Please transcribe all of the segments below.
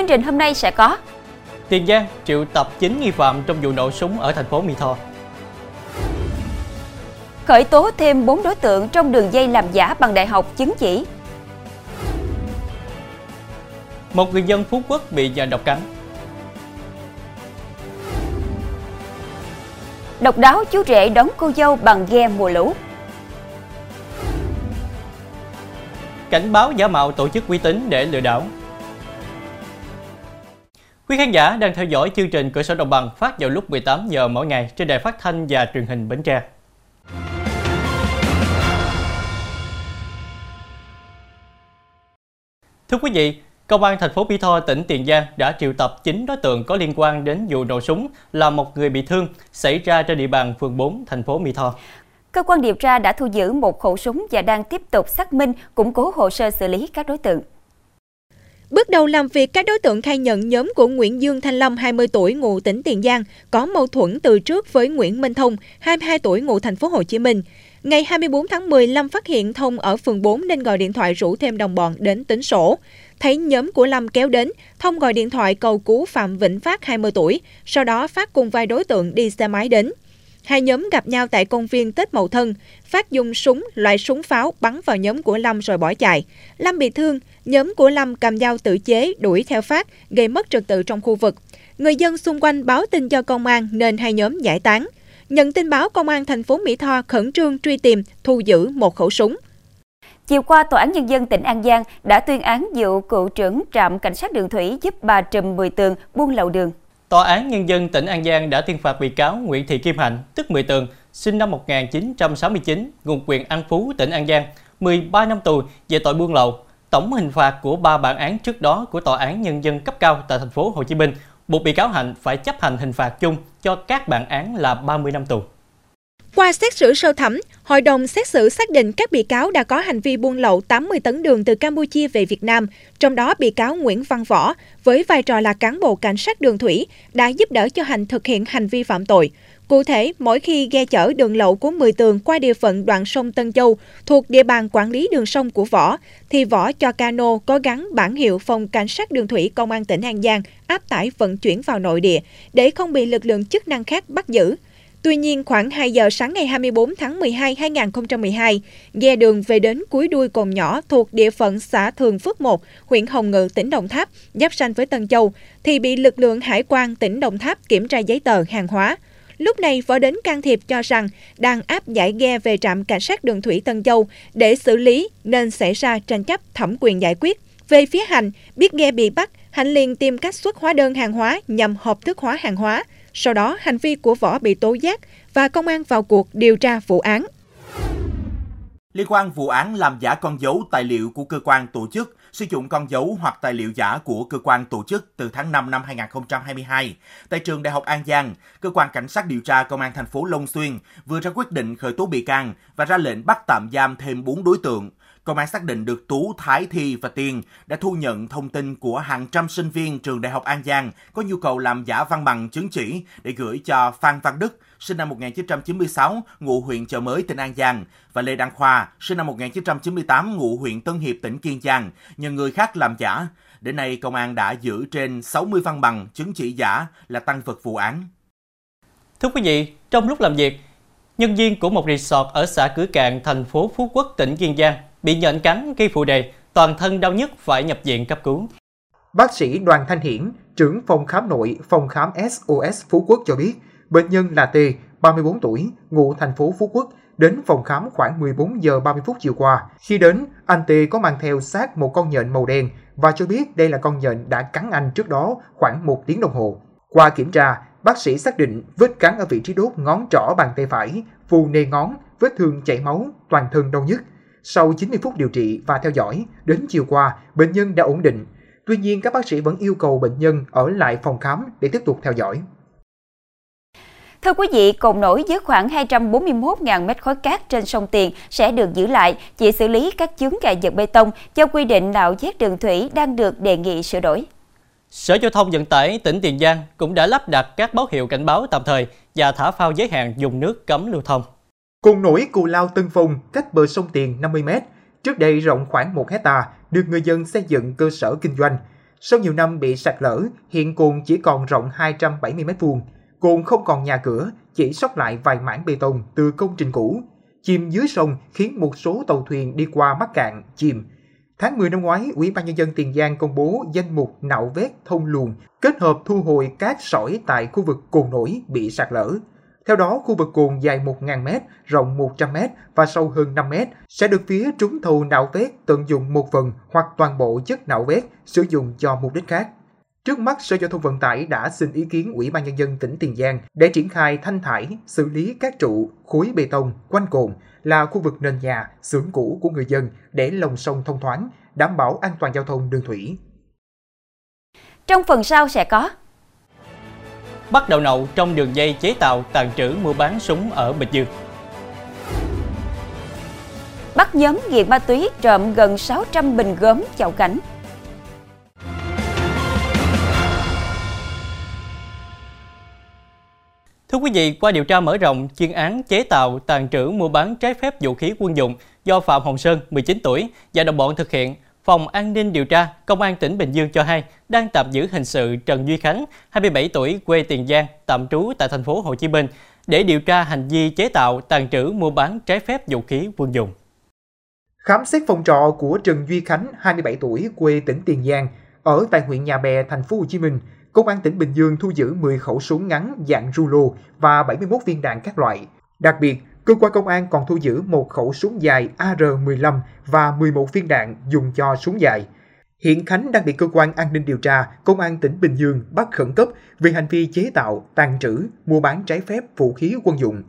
Chương trình hôm nay sẽ có Tiền Giang triệu tập 9 nghi phạm trong vụ nổ súng ở thành phố Mỹ Tho. Khởi tố thêm 4 đối tượng trong đường dây làm giả bằng đại học chứng chỉ. Một người dân Phú Quốc bị nhện độc cắn. Độc đáo chú rể đón cô dâu bằng ghe mùa lũ. Cảnh báo giả mạo tổ chức uy tín để lừa đảo. Quý khán giả đang theo dõi chương trình Cửa sổ Đồng bằng phát vào lúc 18 giờ mỗi ngày trên đài phát thanh và truyền hình Bến Tre. Thưa quý vị, Công an thành phố Mỹ Tho, tỉnh Tiền Giang đã triệu tập 9 đối tượng có liên quan đến vụ nổ súng làm một người bị thương xảy ra trên địa bàn phường 4, thành phố Mỹ Tho. Cơ quan điều tra đã thu giữ một khẩu súng và đang tiếp tục xác minh, củng cố hồ sơ xử lý các đối tượng. Bước đầu làm việc, các đối tượng khai nhận nhóm của Nguyễn Dương Thanh Lâm, 20 tuổi, ngụ tỉnh Tiền Giang, có mâu thuẫn từ trước với Nguyễn Minh Thông, 22 tuổi, ngụ thành phố Hồ Chí Minh. Ngày 24 tháng 10, Lâm phát hiện Thông ở phường 4 nên gọi điện thoại rủ thêm đồng bọn đến tính sổ. Thấy nhóm của Lâm kéo đến, Thông gọi điện thoại cầu cứu Phạm Vĩnh Phát 20 tuổi, sau đó Phát cùng vài đối tượng đi xe máy đến. Hai nhóm gặp nhau tại công viên Tết Mậu Thân. Phát dùng súng, loại súng pháo bắn vào nhóm của Lâm rồi bỏ chạy. Lâm bị thương, nhóm của Lâm cầm dao tự chế đuổi theo Phát, gây mất trật tự trong khu vực. Người dân xung quanh báo tin cho công an nên hai nhóm giải tán. Nhận tin báo, công an thành phố Mỹ Tho khẩn trương truy tìm, thu giữ một khẩu súng. Chiều qua, Tòa án Nhân dân tỉnh An Giang đã tuyên án vụ cựu trưởng trạm cảnh sát đường thủy giúp bà Trùm Bùi Tường buôn lậu đường. Tòa án Nhân dân tỉnh An Giang đã tuyên phạt bị cáo Nguyễn Thị Kim Hạnh, tức Mười Tường, sinh năm 1969, ngụ quyền An Phú, tỉnh An Giang, 13 năm tù về tội buôn lậu. Tổng hình phạt của ba bản án trước đó của Tòa án Nhân dân cấp cao tại thành phố Hồ Chí Minh buộc bị cáo Hạnh phải chấp hành hình phạt chung cho các bản án là 30 năm tù. Qua xét xử sơ thẩm, hội đồng xét xử xác định các bị cáo đã có hành vi buôn lậu 80 tấn đường từ Campuchia về Việt Nam, trong đó bị cáo Nguyễn Văn Võ, với vai trò là cán bộ cảnh sát đường thủy, đã giúp đỡ cho Hành thực hiện hành vi phạm tội. Cụ thể, mỗi khi ghe chở đường lậu của 10 tường qua địa phận đoạn sông Tân Châu thuộc địa bàn quản lý đường sông của Võ, thì Võ cho cano có gắn bản hiệu phòng cảnh sát đường thủy công an tỉnh An Giang áp tải vận chuyển vào nội địa để không bị lực lượng chức năng khác bắt giữ. Tuy nhiên, khoảng 2 giờ sáng ngày 24 tháng 12 2012, ghe đường về đến cuối đuôi cồn nhỏ thuộc địa phận xã Thường Phước 1, huyện Hồng Ngự, tỉnh Đồng Tháp, giáp ranh với Tân Châu, thì bị lực lượng hải quan tỉnh Đồng Tháp kiểm tra giấy tờ hàng hóa. Lúc này, võ đến can thiệp cho rằng đang áp giải ghe về trạm cảnh sát đường thủy Tân Châu để xử lý nên xảy ra tranh chấp thẩm quyền giải quyết. Về phía Hành, biết ghe bị bắt, Hành liền tìm cách xuất hóa đơn hàng hóa nhằm hợp thức hóa hàng hóa. Sau đó, hành vi của Võ bị tố giác và công an vào cuộc điều tra vụ án. Liên quan vụ án làm giả con dấu tài liệu của cơ quan tổ chức, sử dụng con dấu hoặc tài liệu giả của cơ quan tổ chức từ tháng 5 năm 2022, tại trường Đại học An Giang, cơ quan cảnh sát điều tra công an thành phố Long Xuyên vừa ra quyết định khởi tố bị can và ra lệnh bắt tạm giam thêm 4 đối tượng công an xác định được Tú, Thái, Thi và Tiền đã thu nhận thông tin của hàng trăm sinh viên trường Đại học An Giang có nhu cầu làm giả văn bằng chứng chỉ để gửi cho Phan Văn Đức, sinh năm 1996, ngụ huyện Chợ Mới, tỉnh An Giang, và Lê Đăng Khoa, sinh năm 1998, ngụ huyện Tân Hiệp, tỉnh Kiên Giang, nhờ người khác làm giả. Đến nay, công an đã giữ trên 60 văn bằng chứng chỉ giả là tăng vật vụ án. Thưa quý vị, trong lúc làm việc, nhân viên của một resort ở xã Cửa Cạn, thành phố Phú Quốc, tỉnh Kiên Giang bị nhện cắn gây phụ đề, toàn thân đau nhức phải nhập viện cấp cứu. Bác sĩ Đoàn Thanh Hiển, trưởng phòng khám nội phòng khám SOS Phú Quốc cho biết, bệnh nhân là T, 34 tuổi, ngụ thành phố Phú Quốc, đến phòng khám khoảng 14 giờ 30 phút chiều qua. Khi đến, anh T có mang theo xác một con nhện màu đen và cho biết đây là con nhện đã cắn anh trước đó khoảng một tiếng đồng hồ. Qua kiểm tra, bác sĩ xác định vết cắn ở vị trí đốt ngón trỏ bàn tay phải, phù nề ngón, vết thương chảy máu, toàn thân đau nhức. Sau 90 phút điều trị và theo dõi, đến chiều qua, bệnh nhân đã ổn định. Tuy nhiên, các bác sĩ vẫn yêu cầu bệnh nhân ở lại phòng khám để tiếp tục theo dõi. Thưa quý vị, cồn nổi với khoảng 241.000 mét khối cát trên sông Tiền sẽ được giữ lại chỉ xử lý các chướng ngại vật bê tông do quy định nạo vét đường thủy đang được đề nghị sửa đổi. Sở Giao thông Vận tải tỉnh Tiền Giang cũng đã lắp đặt các báo hiệu cảnh báo tạm thời và thả phao giới hạn dùng nước cấm lưu thông. Cồn nổi Cù Lao Tân Phong cách bờ sông Tiền 50 m, trước đây rộng khoảng 1 hecta, được người dân xây dựng cơ sở kinh doanh. Sau nhiều năm bị sạt lở, hiện cồn chỉ còn rộng 270 m2. Cồn không còn nhà cửa, chỉ sót lại vài mảng bê tông từ công trình cũ. Chìm dưới sông khiến một số tàu thuyền đi qua mắc cạn, chìm. Tháng 10 năm ngoái, Ủy ban Nhân dân Tiền Giang công bố danh mục nạo vét thông luồng kết hợp thu hồi cát sỏi tại khu vực cồn nổi bị sạt lở. Theo đó, khu vực cồn dài 1.000m, rộng 100m và sâu hơn 5m sẽ được phía trúng thầu nạo vét tận dụng một phần hoặc toàn bộ chất nạo vét sử dụng cho mục đích khác. Trước mắt, Sở Giao thông Vận tải đã xin ý kiến Ủy ban Nhân dân tỉnh Tiền Giang để triển khai thanh thải, xử lý các trụ, khối bê tông, quanh cồn là khu vực nền nhà, xưởng cũ của người dân để lòng sông thông thoáng, đảm bảo an toàn giao thông đường thủy. Trong phần sau sẽ có Bắt đầu nậu trong đường dây chế tạo tàn trữ mua bán súng ở Bình Dương. Bắt nhóm nghiện ma túy trộm gần 600 bình gốm chậu cảnh. Thưa quý vị, qua điều tra mở rộng chuyên án chế tạo, tàn trữ, mua bán trái phép vũ khí quân dụng do Phạm Hồng Sơn, 19 tuổi và đồng bọn thực hiện, Phòng An ninh điều tra Công an tỉnh Bình Dương cho hay đang tạm giữ hình sự Trần Duy Khánh, 27 tuổi, quê Tiền Giang, tạm trú tại thành phố Hồ Chí Minh để điều tra hành vi chế tạo, tàn trữ, mua bán trái phép vũ khí quân dụng. Khám xét phòng trọ của Trần Duy Khánh, 27 tuổi, quê tỉnh Tiền Giang, ở tại huyện Nhà Bè, thành phố Hồ Chí Minh, Công an tỉnh Bình Dương thu giữ 10 khẩu súng ngắn dạng rulo và 71 viên đạn các loại. Đặc biệt, cơ quan công an còn thu giữ một khẩu súng dài AR-15 và 11 viên đạn dùng cho súng dài. Hiện Khánh đang bị cơ quan an ninh điều tra Công an tỉnh Bình Dương bắt khẩn cấp vì hành vi chế tạo, tàn trữ, mua bán trái phép vũ khí quân dụng.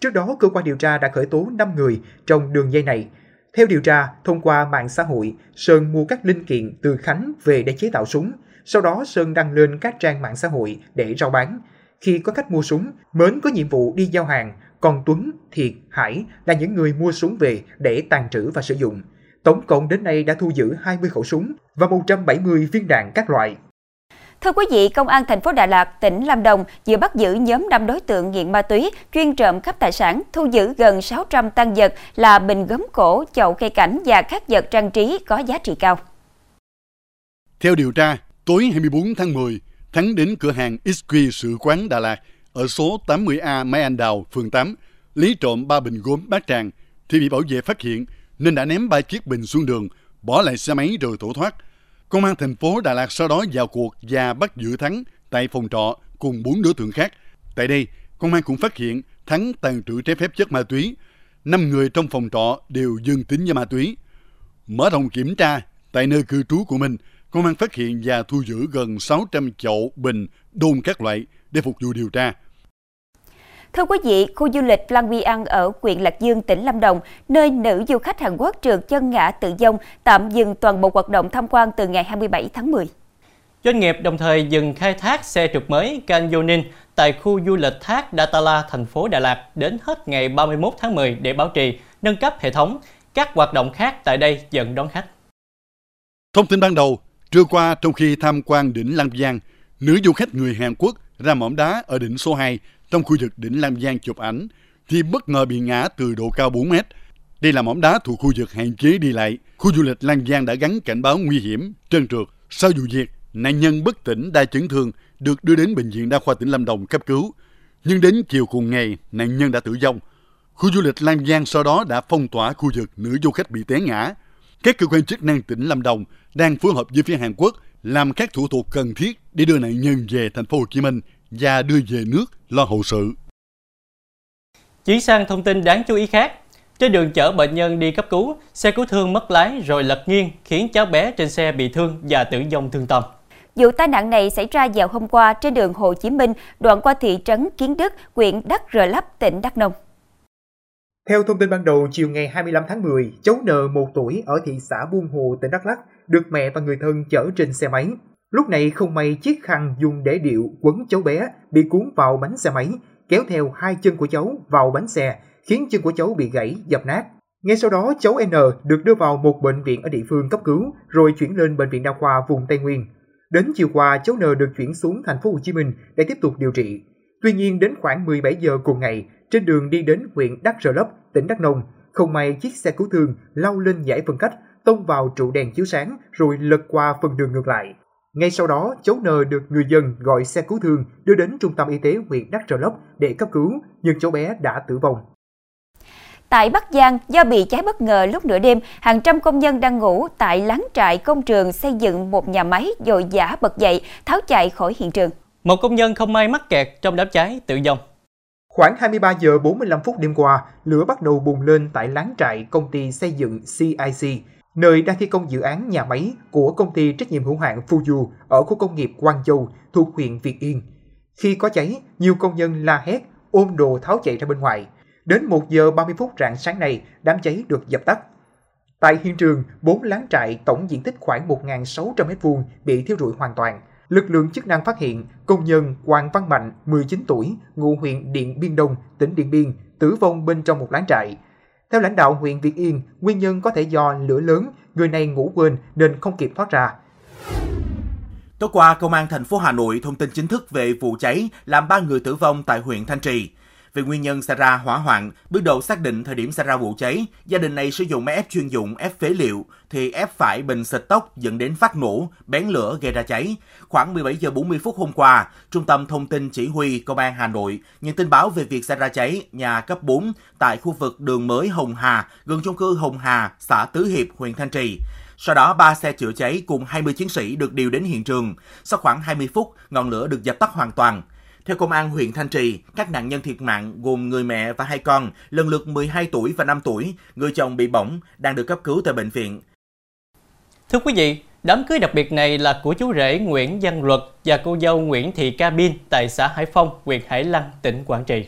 Trước đó, cơ quan điều tra đã khởi tố 5 người trong đường dây này. Theo điều tra, thông qua mạng xã hội, Sơn mua các linh kiện từ Khánh về để chế tạo súng. Sau đó Sơn đăng lên các trang mạng xã hội để rao bán. Khi có khách mua súng, Mến có nhiệm vụ đi giao hàng, còn Tuấn, Thiệt, Hải là những người mua súng về để tàn trữ và sử dụng. Tổng cộng đến nay đã thu giữ 20 khẩu súng và 170 viên đạn các loại. Thưa quý vị, Công an thành phố Đà Lạt, tỉnh Lâm Đồng vừa bắt giữ nhóm 5 đối tượng nghiện ma túy chuyên trộm cắp tài sản, thu giữ gần 600 tăng vật là bình gốm cổ, chậu cây cảnh và các vật trang trí có giá trị cao. Theo điều tra, tối 24 tháng 10, Thắng đến cửa hàng XQ Sự Quán Đà Lạt ở số 80A Mai Anh Đào, phường 8, lấy trộm ba bình gốm bát tràng thì bị bảo vệ phát hiện nên đã ném ba chiếc bình xuống đường, bỏ lại xe máy rồi tổ thoát. Công an thành phố Đà Lạt sau đó vào cuộc và bắt giữ Thắng tại phòng trọ cùng bốn đối tượng khác. Tại đây, công an cũng phát hiện Thắng tàn trữ trái phép chất ma túy. Năm người trong phòng trọ đều dương tính với ma túy. Mở rộng kiểm tra tại nơi cư trú của mình, công an phát hiện và thu giữ gần 600 chậu bình đôn các loại để phục vụ điều tra. Thưa quý vị, khu du lịch Lang Biang ở huyện Lạc Dương, tỉnh Lâm Đồng, nơi nữ du khách Hàn Quốc trượt chân ngã tự dông, tạm dừng toàn bộ hoạt động tham quan từ ngày 27 tháng 10. Doanh nghiệp đồng thời dừng khai thác xe trượt mới Canyoning tại khu du lịch thác Datala, thành phố Đà Lạt đến hết ngày 31 tháng 10 để bảo trì, nâng cấp hệ thống. Các hoạt động khác tại đây dần đón khách. Thông tin ban đầu, trưa qua trong khi tham quan đỉnh Lang Biang, nữ du khách người Hàn Quốc ra mỏm đá ở đỉnh số 2 trong khu vực đỉnh Lam Giang chụp ảnh thì bất ngờ bị ngã từ độ cao 4 mét. Đây là mỏm đá thuộc khu vực hạn chế đi lại. Khu du lịch Lam Giang đã gắn cảnh báo nguy hiểm, trơn trượt. Sau vụ việc, nạn nhân bất tỉnh đa chấn thương được đưa đến bệnh viện đa khoa tỉnh Lâm Đồng cấp cứu. Nhưng đến chiều cùng ngày, nạn nhân đã tử vong. Khu du lịch Lam Giang sau đó đã phong tỏa khu vực nữ du khách bị té ngã. Các cơ quan chức năng tỉnh Lâm Đồng đang phối hợp với phía Hàn Quốc làm các thủ tục cần thiết để đưa nạn nhân về thành phố Hồ Chí Minh và đưa về nước lo hậu sự. Chuyển sang thông tin đáng chú ý khác. Trên đường chở bệnh nhân đi cấp cứu, xe cứu thương mất lái rồi lật nghiêng khiến cháu bé trên xe bị thương và tử vong thương tâm. Vụ tai nạn này xảy ra vào hôm qua trên đường Hồ Chí Minh, đoạn qua thị trấn Kiến Đức, huyện Đắk Rờ Lấp, tỉnh Đắk Nông. Theo thông tin ban đầu, chiều ngày 25 tháng 10, cháu N 1 tuổi ở thị xã Buôn Hồ, tỉnh Đắk Lắk được mẹ và người thân chở trên xe máy. Lúc này không may chiếc khăn dùng để điệu quấn cháu bé bị cuốn vào bánh xe máy, kéo theo hai chân của cháu vào bánh xe, khiến chân của cháu bị gãy, dập nát. Ngay sau đó, cháu N được đưa vào một bệnh viện ở địa phương cấp cứu, rồi chuyển lên bệnh viện đa khoa vùng Tây Nguyên. Đến chiều qua, cháu N được chuyển xuống thành phố Hồ Chí Minh để tiếp tục điều trị. Tuy nhiên đến khoảng 17 giờ cùng ngày, trên đường đi đến huyện Đắk Rờ Lấp, tỉnh Đắk Nông, không may chiếc xe cứu thương lao lên giải phân cách, tông vào trụ đèn chiếu sáng rồi lật qua phần đường ngược lại. Ngay sau đó, cháu N được người dân gọi xe cứu thương đưa đến trung tâm y tế huyện Đắk Rờ Lốc để cấp cứu, nhưng cháu bé đã tử vong. Tại Bắc Giang, do bị cháy bất ngờ lúc nửa đêm, hàng trăm công nhân đang ngủ tại láng trại công trường xây dựng một nhà máy dội giả bật dậy, tháo chạy khỏi hiện trường. Một công nhân không may mắc kẹt trong đám cháy tử vong. Khoảng 23 giờ 45 phút đêm qua, lửa bắt đầu bùng lên tại láng trại công ty xây dựng CIC, nơi đang thi công dự án nhà máy của công ty trách nhiệm hữu hạn Fuyu ở khu công nghiệp Quang Châu thuộc huyện Việt Yên. Khi có cháy, nhiều công nhân la hét, ôm đồ tháo chạy ra bên ngoài. Đến 1 giờ 30 phút rạng sáng nay, đám cháy được dập tắt. Tại hiện trường, bốn láng trại tổng diện tích khoảng 1.600 m2 bị thiêu rụi hoàn toàn. Lực lượng chức năng phát hiện công nhân Hoàng Văn Mạnh, 19 tuổi, ngụ huyện Điện Biên Đông, tỉnh Điện Biên, tử vong bên trong một láng trại. Theo lãnh đạo huyện Việt Yên, nguyên nhân có thể do lửa lớn, người này ngủ quên nên không kịp thoát ra. Tối qua, Công an thành phố Hà Nội thông tin chính thức về vụ cháy làm ba người tử vong tại huyện Thanh Trì. Về nguyên nhân xảy ra hỏa hoạn, bước đầu xác định thời điểm xảy ra vụ cháy, gia đình này sử dụng máy ép chuyên dụng ép phế liệu thì ép phải bình xịt tốc dẫn đến phát nổ, bén lửa gây ra cháy. Khoảng 17 giờ 40 phút hôm qua, Trung tâm Thông tin Chỉ huy Công an Hà Nội nhận tin báo về việc xảy ra cháy nhà cấp 4 tại khu vực đường mới Hồng Hà, gần chung cư Hồng Hà, xã Tứ Hiệp, huyện Thanh Trì. Sau đó, ba xe chữa cháy cùng 20 chiến sĩ được điều đến hiện trường. Sau khoảng 20 phút, ngọn lửa được dập tắt hoàn toàn. Theo Công an huyện Thanh Trì, các nạn nhân thiệt mạng gồm người mẹ và hai con, lần lượt 12 tuổi và 5 tuổi, người chồng bị bỏng, đang được cấp cứu tại bệnh viện. Thưa quý vị, đám cưới đặc biệt này là của chú rể Nguyễn Văn Luật và cô dâu Nguyễn Thị Ca Bin tại xã Hải Phong, huyện Hải Lăng, tỉnh Quảng Trị.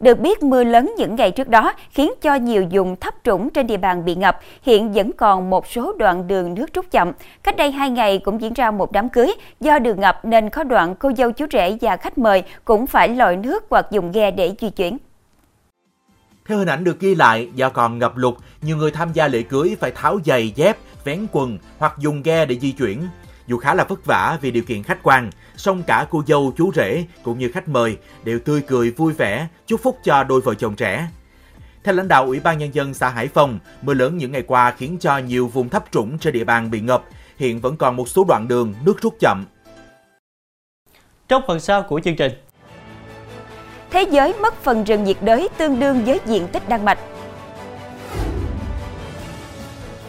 Được biết, mưa lớn những ngày trước đó khiến cho nhiều vùng thấp trũng trên địa bàn bị ngập, hiện vẫn còn một số đoạn đường nước rút chậm. Cách đây hai ngày cũng diễn ra một đám cưới, do đường ngập nên có đoạn cô dâu chú rể và khách mời cũng phải lội nước hoặc dùng ghe để di chuyển. Theo hình ảnh được ghi lại, do còn ngập lụt, nhiều người tham gia lễ cưới phải tháo giày, dép, vén quần hoặc dùng ghe để di chuyển. Dù khá là vất vả vì điều kiện khách quan, song cả cô dâu, chú rể cũng như khách mời đều tươi cười vui vẻ, chúc phúc cho đôi vợ chồng trẻ. Theo lãnh đạo Ủy ban Nhân dân xã Hải Phong, mưa lớn những ngày qua khiến cho nhiều vùng thấp trũng trên địa bàn bị ngập, hiện vẫn còn một số đoạn đường nước rút chậm. Trong phần sau của chương trình, Thế giới mất phần rừng nhiệt đới tương đương với diện tích Đan Mạch.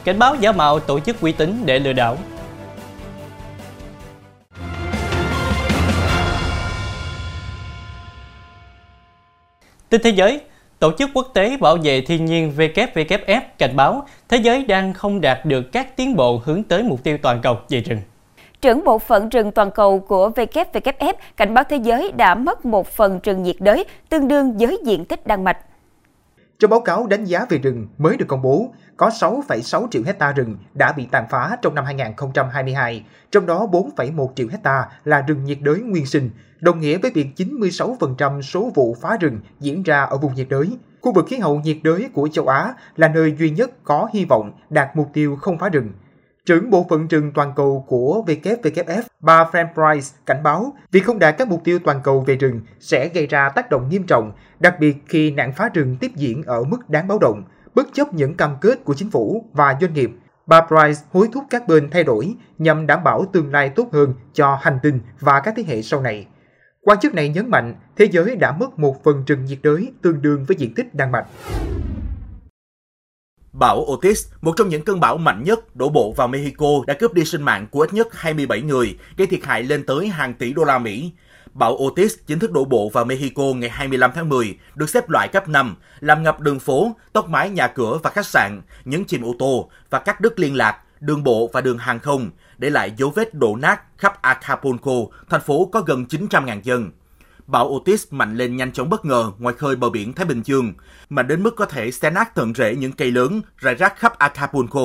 cảnh báo giả mạo tổ chức uy tín để lừa đảo. Tin thế giới, Tổ chức Quốc tế Bảo vệ Thiên nhiên WWF cảnh báo thế giới đang không đạt được các tiến bộ hướng tới mục tiêu toàn cầu về rừng. Trưởng bộ phận rừng toàn cầu của WWF cảnh báo thế giới đã mất một phần rừng nhiệt đới tương đương với diện tích Đan Mạch. Trong báo cáo đánh giá về rừng mới được công bố, có 6,6 triệu hecta rừng đã bị tàn phá trong năm 2022, trong đó 4,1 triệu hecta là rừng nhiệt đới nguyên sinh, đồng nghĩa với việc 96% số vụ phá rừng diễn ra ở vùng nhiệt đới. Khu vực khí hậu nhiệt đới của châu Á là nơi duy nhất có hy vọng đạt mục tiêu không phá rừng. Trưởng bộ phận rừng toàn cầu của WWF, bà Fran Price cảnh báo việc không đạt các mục tiêu toàn cầu về rừng sẽ gây ra tác động nghiêm trọng, đặc biệt khi nạn phá rừng tiếp diễn ở mức đáng báo động, bất chấp những cam kết của chính phủ và doanh nghiệp. Bà Price hối thúc các bên thay đổi nhằm đảm bảo tương lai tốt hơn cho hành tinh và các thế hệ sau này. Quan chức này nhấn mạnh thế giới đã mất một phần rừng nhiệt đới tương đương với diện tích Đan Mạch. Bão Otis, một trong những cơn bão mạnh nhất đổ bộ vào Mexico đã cướp đi sinh mạng của ít nhất 27 người, gây thiệt hại lên tới hàng tỷ đô la Mỹ. Bão Otis chính thức đổ bộ vào Mexico ngày 25 tháng 10, được xếp loại cấp 5, làm ngập đường phố, tốc mái nhà cửa và khách sạn, nhấn chìm ô tô và cắt đứt liên lạc, đường bộ và đường hàng không, để lại dấu vết đổ nát khắp Acapulco, thành phố có gần 900.000 dân. Bão Otis mạnh lên nhanh chóng bất ngờ ngoài khơi bờ biển Thái Bình Dương, mạnh đến mức có thể xé nát tận rễ những cây lớn rải rác khắp Acapulco.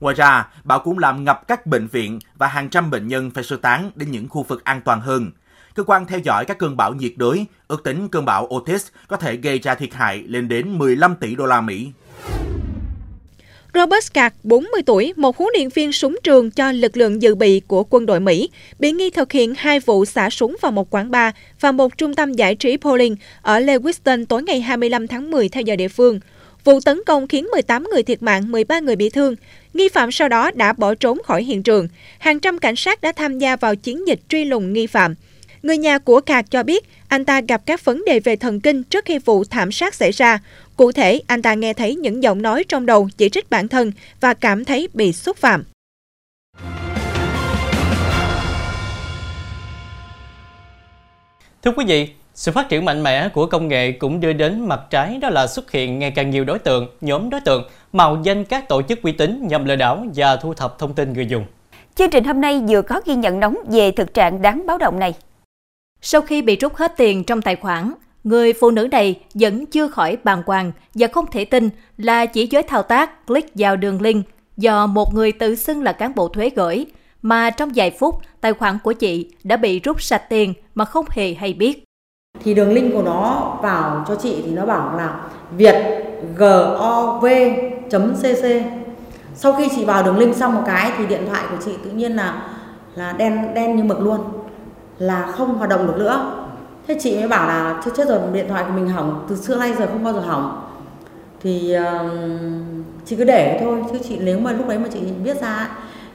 Ngoài ra, bão cũng làm ngập các bệnh viện và hàng trăm bệnh nhân phải sơ tán đến những khu vực an toàn hơn. Cơ quan theo dõi các cơn bão nhiệt đới ước tính cơn bão Otis có thể gây ra thiệt hại lên đến 15 tỷ đô la Mỹ. Robert Scott, 40 tuổi, một huấn luyện viên súng trường cho lực lượng dự bị của quân đội Mỹ, bị nghi thực hiện hai vụ xả súng vào một quán bar và một trung tâm giải trí bowling ở Lewiston tối ngày 25 tháng 10 theo giờ địa phương. Vụ tấn công khiến 18 người thiệt mạng, 13 người bị thương. Nghi phạm sau đó đã bỏ trốn khỏi hiện trường. Hàng trăm cảnh sát đã tham gia vào chiến dịch truy lùng nghi phạm. Người nhà của Cạc cho biết anh ta gặp các vấn đề về thần kinh trước khi vụ thảm sát xảy ra. Cụ thể, anh ta nghe thấy những giọng nói trong đầu chỉ trích bản thân và cảm thấy bị xúc phạm. Thưa quý vị, sự phát triển mạnh mẽ của công nghệ cũng đưa đến mặt trái đó là xuất hiện ngày càng nhiều đối tượng, nhóm đối tượng mạo danh các tổ chức uy tín nhằm lừa đảo và thu thập thông tin người dùng. Chương trình hôm nay vừa có ghi nhận nóng về thực trạng đáng báo động này. Sau khi bị rút hết tiền trong tài khoản, người phụ nữ này vẫn chưa khỏi bàng hoàng và không thể tin là chỉ với thao tác click vào đường link do một người tự xưng là cán bộ thuế gửi, mà trong vài phút tài khoản của chị đã bị rút sạch tiền mà không hề hay biết. Thì đường link của nó vào cho chị thì nó bảo là Việt gov.cc Sau khi chị vào đường link xong một cái thì điện thoại của chị tự nhiên là là đen đen như mực luôn là không hoạt động được nữa. Thế chị mới bảo là chết chết rồi điện thoại của mình hỏng từ xưa nay giờ không bao giờ hỏng. Thì uh, chị cứ để thôi chứ chị nếu mà lúc đấy mà chị biết ra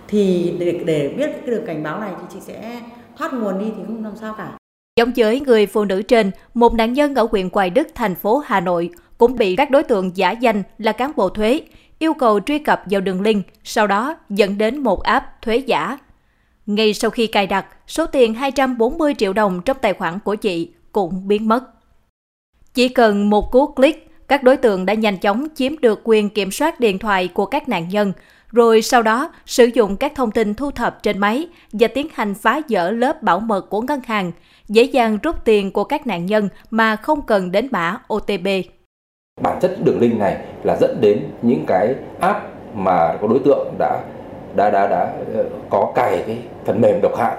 thì để để biết cái đường cảnh báo này thì chị sẽ thoát nguồn đi thì không làm sao cả. Giống với người phụ nữ trên, một nạn nhân ở huyện Hoài Đức, thành phố Hà Nội cũng bị các đối tượng giả danh là cán bộ thuế, yêu cầu truy cập vào đường link, sau đó dẫn đến một app thuế giả ngay sau khi cài đặt, số tiền 240 triệu đồng trong tài khoản của chị cũng biến mất. Chỉ cần một cú click, các đối tượng đã nhanh chóng chiếm được quyền kiểm soát điện thoại của các nạn nhân, rồi sau đó sử dụng các thông tin thu thập trên máy và tiến hành phá vỡ lớp bảo mật của ngân hàng, dễ dàng rút tiền của các nạn nhân mà không cần đến mã OTP. Bản chất đường link này là dẫn đến những cái app mà có đối tượng đã đã đã đã ờ, có cài cái phần mềm độc hại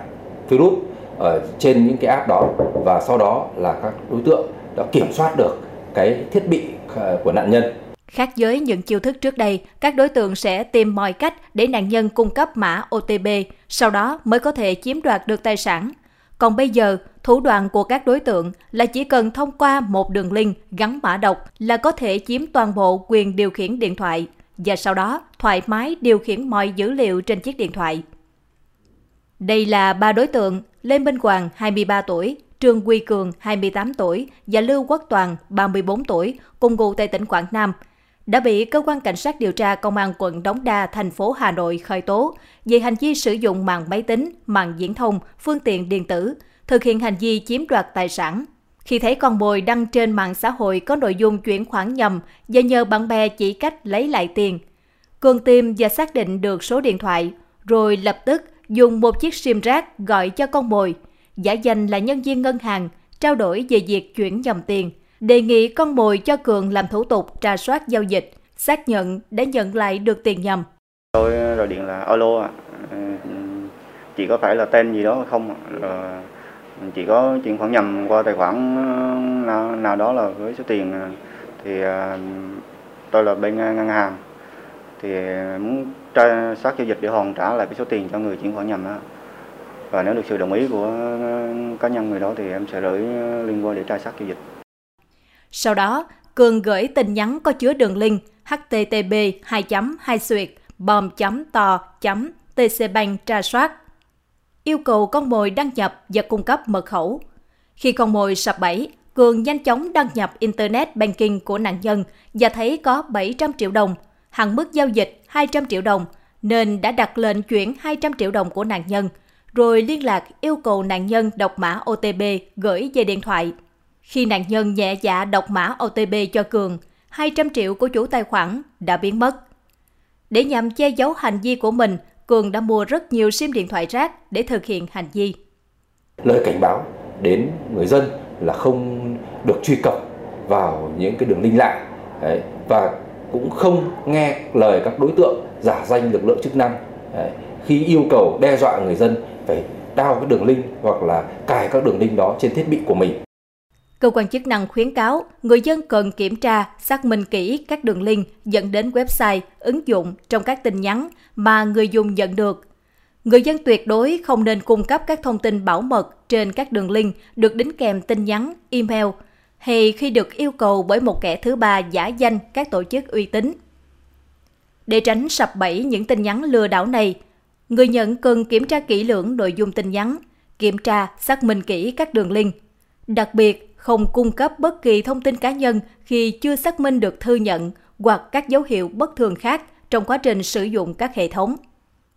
virus ở trên những cái app đó và sau đó là các đối tượng đã kiểm soát được cái thiết bị ờ, của nạn nhân. Khác với những chiêu thức trước đây, các đối tượng sẽ tìm mọi cách để nạn nhân cung cấp mã OTP, sau đó mới có thể chiếm đoạt được tài sản. Còn bây giờ, thủ đoạn của các đối tượng là chỉ cần thông qua một đường link gắn mã độc là có thể chiếm toàn bộ quyền điều khiển điện thoại và sau đó thoải mái điều khiển mọi dữ liệu trên chiếc điện thoại. Đây là ba đối tượng Lê Minh Hoàng, 23 tuổi, Trương Quy Cường, 28 tuổi và Lưu Quốc Toàn, 34 tuổi, cùng ngụ tại tỉnh Quảng Nam, đã bị cơ quan cảnh sát điều tra công an quận Đống Đa, thành phố Hà Nội khởi tố về hành vi sử dụng mạng máy tính, mạng viễn thông, phương tiện điện tử, thực hiện hành vi chiếm đoạt tài sản. Khi thấy con mồi đăng trên mạng xã hội có nội dung chuyển khoản nhầm và nhờ bạn bè chỉ cách lấy lại tiền, Cường tìm và xác định được số điện thoại, rồi lập tức dùng một chiếc sim rác gọi cho con mồi, giả danh là nhân viên ngân hàng, trao đổi về việc chuyển dòng tiền, đề nghị con mồi cho Cường làm thủ tục tra soát giao dịch, xác nhận để nhận lại được tiền nhầm. Tôi ờ, gọi điện là alo ạ, ờ, chỉ có phải là tên gì đó không ạ? chỉ có chuyển khoản nhầm qua tài khoản ờ, nào, nào đó là với số tiền thì à, tôi là bên ngân hàng thì muốn tra sát giao dịch để hoàn trả lại cái số tiền cho người chuyển khoản nhầm đó và nếu được sự đồng ý của uh, cá nhân người đó thì em sẽ gửi uh, liên quan để tra sát giao dịch. Sau đó cường gửi tin nhắn có chứa đường link http 2 2 xuyệt bom to tcbank tra soát. Yêu cầu con mồi đăng nhập và cung cấp mật khẩu. Khi con mồi sập bẫy, Cường nhanh chóng đăng nhập Internet Banking của nạn nhân và thấy có 700 triệu đồng, hạn mức giao dịch 200 triệu đồng, nên đã đặt lệnh chuyển 200 triệu đồng của nạn nhân, rồi liên lạc yêu cầu nạn nhân đọc mã OTP gửi về điện thoại. Khi nạn nhân nhẹ dạ đọc mã OTP cho Cường, 200 triệu của chủ tài khoản đã biến mất. Để nhằm che giấu hành vi của mình, Cường đã mua rất nhiều sim điện thoại rác để thực hiện hành vi. Lời cảnh báo đến người dân là không được truy cập vào những cái đường link lạ đấy, và cũng không nghe lời các đối tượng giả danh lực lượng chức năng khi yêu cầu đe dọa người dân phải đao cái đường link hoặc là cài các đường link đó trên thiết bị của mình. Cơ quan chức năng khuyến cáo người dân cần kiểm tra, xác minh kỹ các đường link dẫn đến website, ứng dụng trong các tin nhắn mà người dùng nhận được. Người dân tuyệt đối không nên cung cấp các thông tin bảo mật trên các đường link được đính kèm tin nhắn, email hay khi được yêu cầu bởi một kẻ thứ ba giả danh các tổ chức uy tín. Để tránh sập bẫy những tin nhắn lừa đảo này, người nhận cần kiểm tra kỹ lưỡng nội dung tin nhắn, kiểm tra, xác minh kỹ các đường link. Đặc biệt, không cung cấp bất kỳ thông tin cá nhân khi chưa xác minh được thư nhận hoặc các dấu hiệu bất thường khác trong quá trình sử dụng các hệ thống.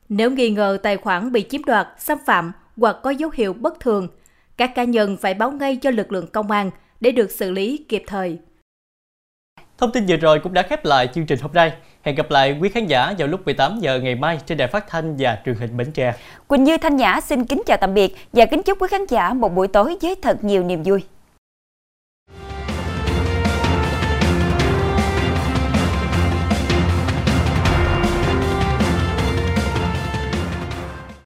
Nếu nghi ngờ tài khoản bị chiếm đoạt, xâm phạm hoặc có dấu hiệu bất thường, các cá nhân phải báo ngay cho lực lượng công an để được xử lý kịp thời. Thông tin vừa rồi cũng đã khép lại chương trình hôm nay. Hẹn gặp lại quý khán giả vào lúc 18 giờ ngày mai trên đài phát thanh và truyền hình Bến Tre. Quỳnh Như Thanh Nhã xin kính chào tạm biệt và kính chúc quý khán giả một buổi tối với thật nhiều niềm vui.